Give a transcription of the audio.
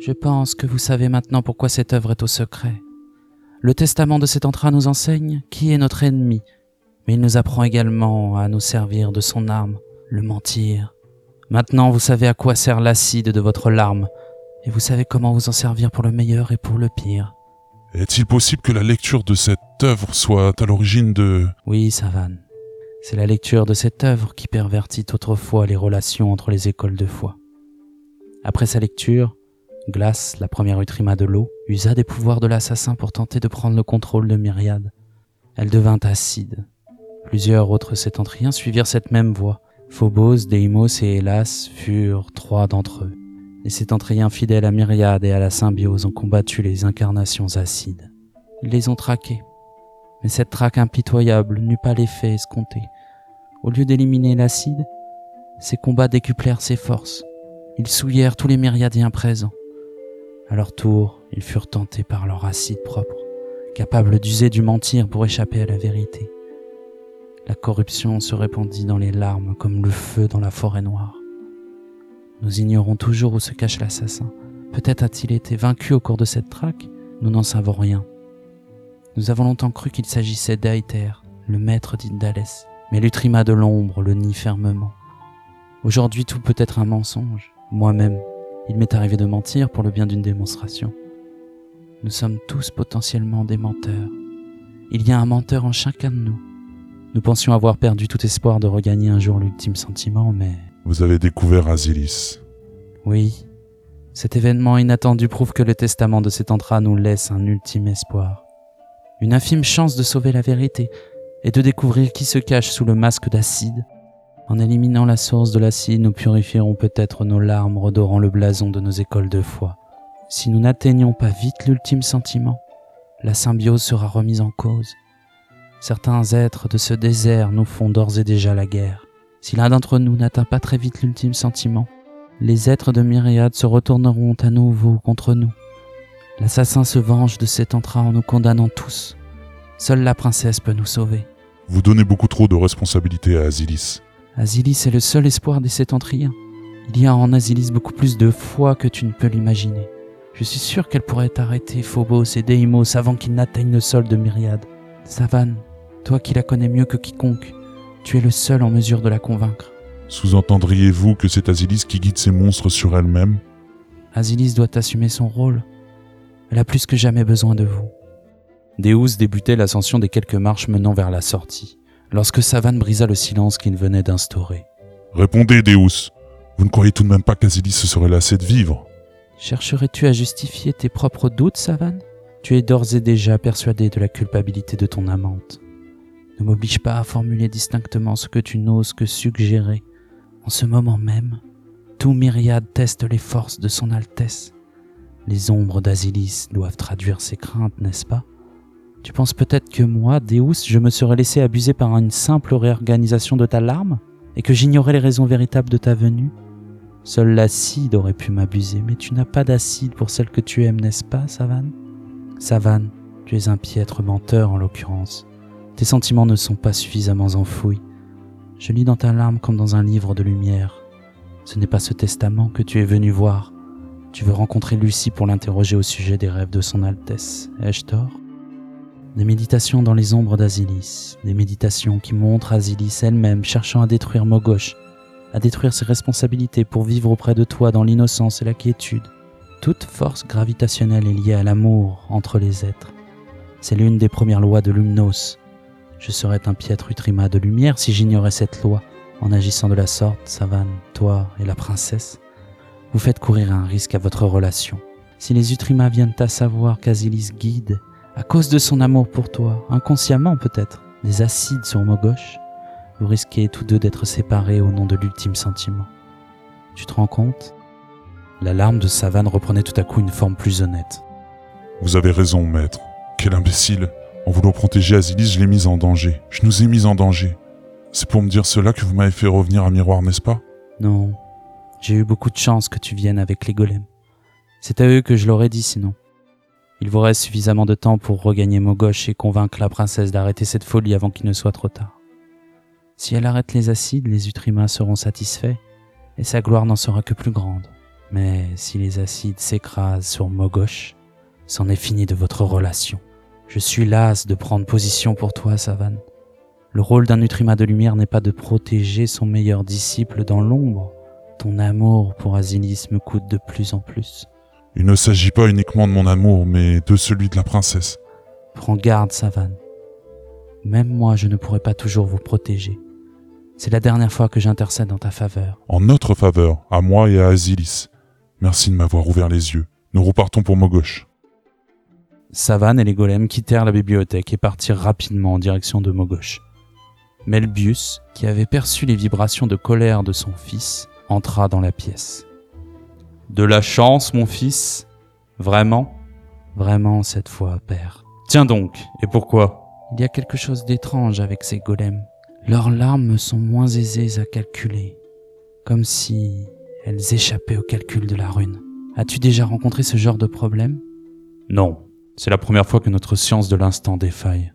Je pense que vous savez maintenant pourquoi cette œuvre est au secret. Le testament de cet entra nous enseigne qui est notre ennemi, mais il nous apprend également à nous servir de son arme, le mentir. Maintenant vous savez à quoi sert l'acide de votre larme, et vous savez comment vous en servir pour le meilleur et pour le pire. Est-il possible que la lecture de cette œuvre soit à l'origine de... Oui, Savane. C'est la lecture de cette œuvre qui pervertit autrefois les relations entre les écoles de foi. Après sa lecture, Glace, la première Utrima de l'eau, usa des pouvoirs de l'assassin pour tenter de prendre le contrôle de Myriade. Elle devint acide. Plusieurs autres septentriens suivirent cette même voie. Phobos, Deimos et Hélas furent trois d'entre eux. Les septentriens fidèles à Myriade et à la symbiose ont combattu les incarnations acides. Ils les ont traqués. Mais cette traque impitoyable n'eut pas l'effet escompté. Au lieu d'éliminer l'acide, ces combats décuplèrent ses forces. Ils souillèrent tous les myriadiens présents. À leur tour, ils furent tentés par leur acide propre, capable d'user du mentir pour échapper à la vérité. La corruption se répandit dans les larmes comme le feu dans la forêt noire. Nous ignorons toujours où se cache l'assassin. Peut-être a-t-il été vaincu au cours de cette traque, nous n'en savons rien. Nous avons longtemps cru qu'il s'agissait d'Aether, le maître d'Indalès, mais l'Utrima de l'ombre le nie fermement. Aujourd'hui tout peut être un mensonge, moi-même, il m'est arrivé de mentir pour le bien d'une démonstration. Nous sommes tous potentiellement des menteurs. Il y a un menteur en chacun de nous. Nous pensions avoir perdu tout espoir de regagner un jour l'ultime sentiment, mais... Vous avez découvert Asilis. Oui. Cet événement inattendu prouve que le testament de cet entra nous laisse un ultime espoir. Une infime chance de sauver la vérité et de découvrir qui se cache sous le masque d'acide en éliminant la source de l'acide, nous purifierons peut-être nos larmes redorant le blason de nos écoles de foi. Si nous n'atteignons pas vite l'ultime sentiment, la symbiose sera remise en cause. Certains êtres de ce désert nous font d'ores et déjà la guerre. Si l'un d'entre nous n'atteint pas très vite l'ultime sentiment, les êtres de myriades se retourneront à nouveau contre nous. L'assassin se venge de cet entra en nous condamnant tous. Seule la princesse peut nous sauver. Vous donnez beaucoup trop de responsabilités à Asilis. Asilis est le seul espoir des Septentriens. Il y a en Asilis beaucoup plus de foi que tu ne peux l'imaginer. Je suis sûr qu'elle pourrait arrêter Phobos et Deimos avant qu'ils n'atteignent le sol de Myriade. Savane, toi qui la connais mieux que quiconque, tu es le seul en mesure de la convaincre. Sous-entendriez-vous que c'est Asilis qui guide ces monstres sur elle-même? Asilis doit assumer son rôle. Elle a plus que jamais besoin de vous. Deus débutait l'ascension des quelques marches menant vers la sortie lorsque Savane brisa le silence qu'il venait d'instaurer. Répondez, Deus. Vous ne croyez tout de même pas qu'Azilis se serait lassé de vivre Chercherais-tu à justifier tes propres doutes, Savane? Tu es d'ores et déjà persuadé de la culpabilité de ton amante. Ne m'oblige pas à formuler distinctement ce que tu n'oses que suggérer. En ce moment même, tout myriade teste les forces de son Altesse. Les ombres d'Asilis doivent traduire ses craintes, n'est-ce pas? Tu penses peut-être que moi, Deus, je me serais laissé abuser par une simple réorganisation de ta larme et que j'ignorais les raisons véritables de ta venue? Seul l'acide aurait pu m'abuser, mais tu n'as pas d'acide pour celle que tu aimes, n'est-ce pas, Savane Savane, tu es un piètre menteur en l'occurrence. Tes sentiments ne sont pas suffisamment enfouis. Je lis dans ta larme comme dans un livre de lumière. Ce n'est pas ce testament que tu es venu voir. Tu veux rencontrer Lucie pour l'interroger au sujet des rêves de son Altesse. Ai-je tort? Des méditations dans les ombres d'Asilis, des méditations qui montrent Asilis elle-même cherchant à détruire Mogosh, à détruire ses responsabilités pour vivre auprès de toi dans l'innocence et la quiétude. Toute force gravitationnelle est liée à l'amour entre les êtres. C'est l'une des premières lois de Lumnos. Je serais un piètre utrima de lumière si j'ignorais cette loi. En agissant de la sorte, Savane, toi et la princesse, vous faites courir un risque à votre relation. Si les Utrimas viennent à savoir qu'Asilis guide à cause de son amour pour toi, inconsciemment peut-être, des acides sur gauche, vous risquez tous deux d'être séparés au nom de l'ultime sentiment. Tu te rends compte? La larme de Savane reprenait tout à coup une forme plus honnête. Vous avez raison, maître. Quel imbécile. En voulant protéger Asilis, je l'ai mise en danger. Je nous ai mis en danger. C'est pour me dire cela que vous m'avez fait revenir à Miroir, n'est-ce pas? Non. J'ai eu beaucoup de chance que tu viennes avec les golems. C'est à eux que je l'aurais dit sinon. Il vous reste suffisamment de temps pour regagner Mogosh et convaincre la princesse d'arrêter cette folie avant qu'il ne soit trop tard. Si elle arrête les acides, les Utrimas seront satisfaits, et sa gloire n'en sera que plus grande. Mais si les acides s'écrasent sur Mogosh, c'en est fini de votre relation. Je suis las de prendre position pour toi, Savane. Le rôle d'un Nutrima de lumière n'est pas de protéger son meilleur disciple dans l'ombre. Ton amour pour Asilis me coûte de plus en plus. Il ne s'agit pas uniquement de mon amour, mais de celui de la princesse. Prends garde, Savane. Même moi, je ne pourrai pas toujours vous protéger. C'est la dernière fois que j'intercède en ta faveur. En notre faveur, à moi et à Asilis. Merci de m'avoir ouvert les yeux. Nous repartons pour Mogosh. Savane et les golems quittèrent la bibliothèque et partirent rapidement en direction de Mogosh. Melbius, qui avait perçu les vibrations de colère de son fils, entra dans la pièce. De la chance, mon fils? Vraiment? Vraiment cette fois, père. Tiens donc, et pourquoi? Il y a quelque chose d'étrange avec ces golems. Leurs larmes me sont moins aisées à calculer, comme si elles échappaient au calcul de la rune. As-tu déjà rencontré ce genre de problème? Non, c'est la première fois que notre science de l'instant défaille.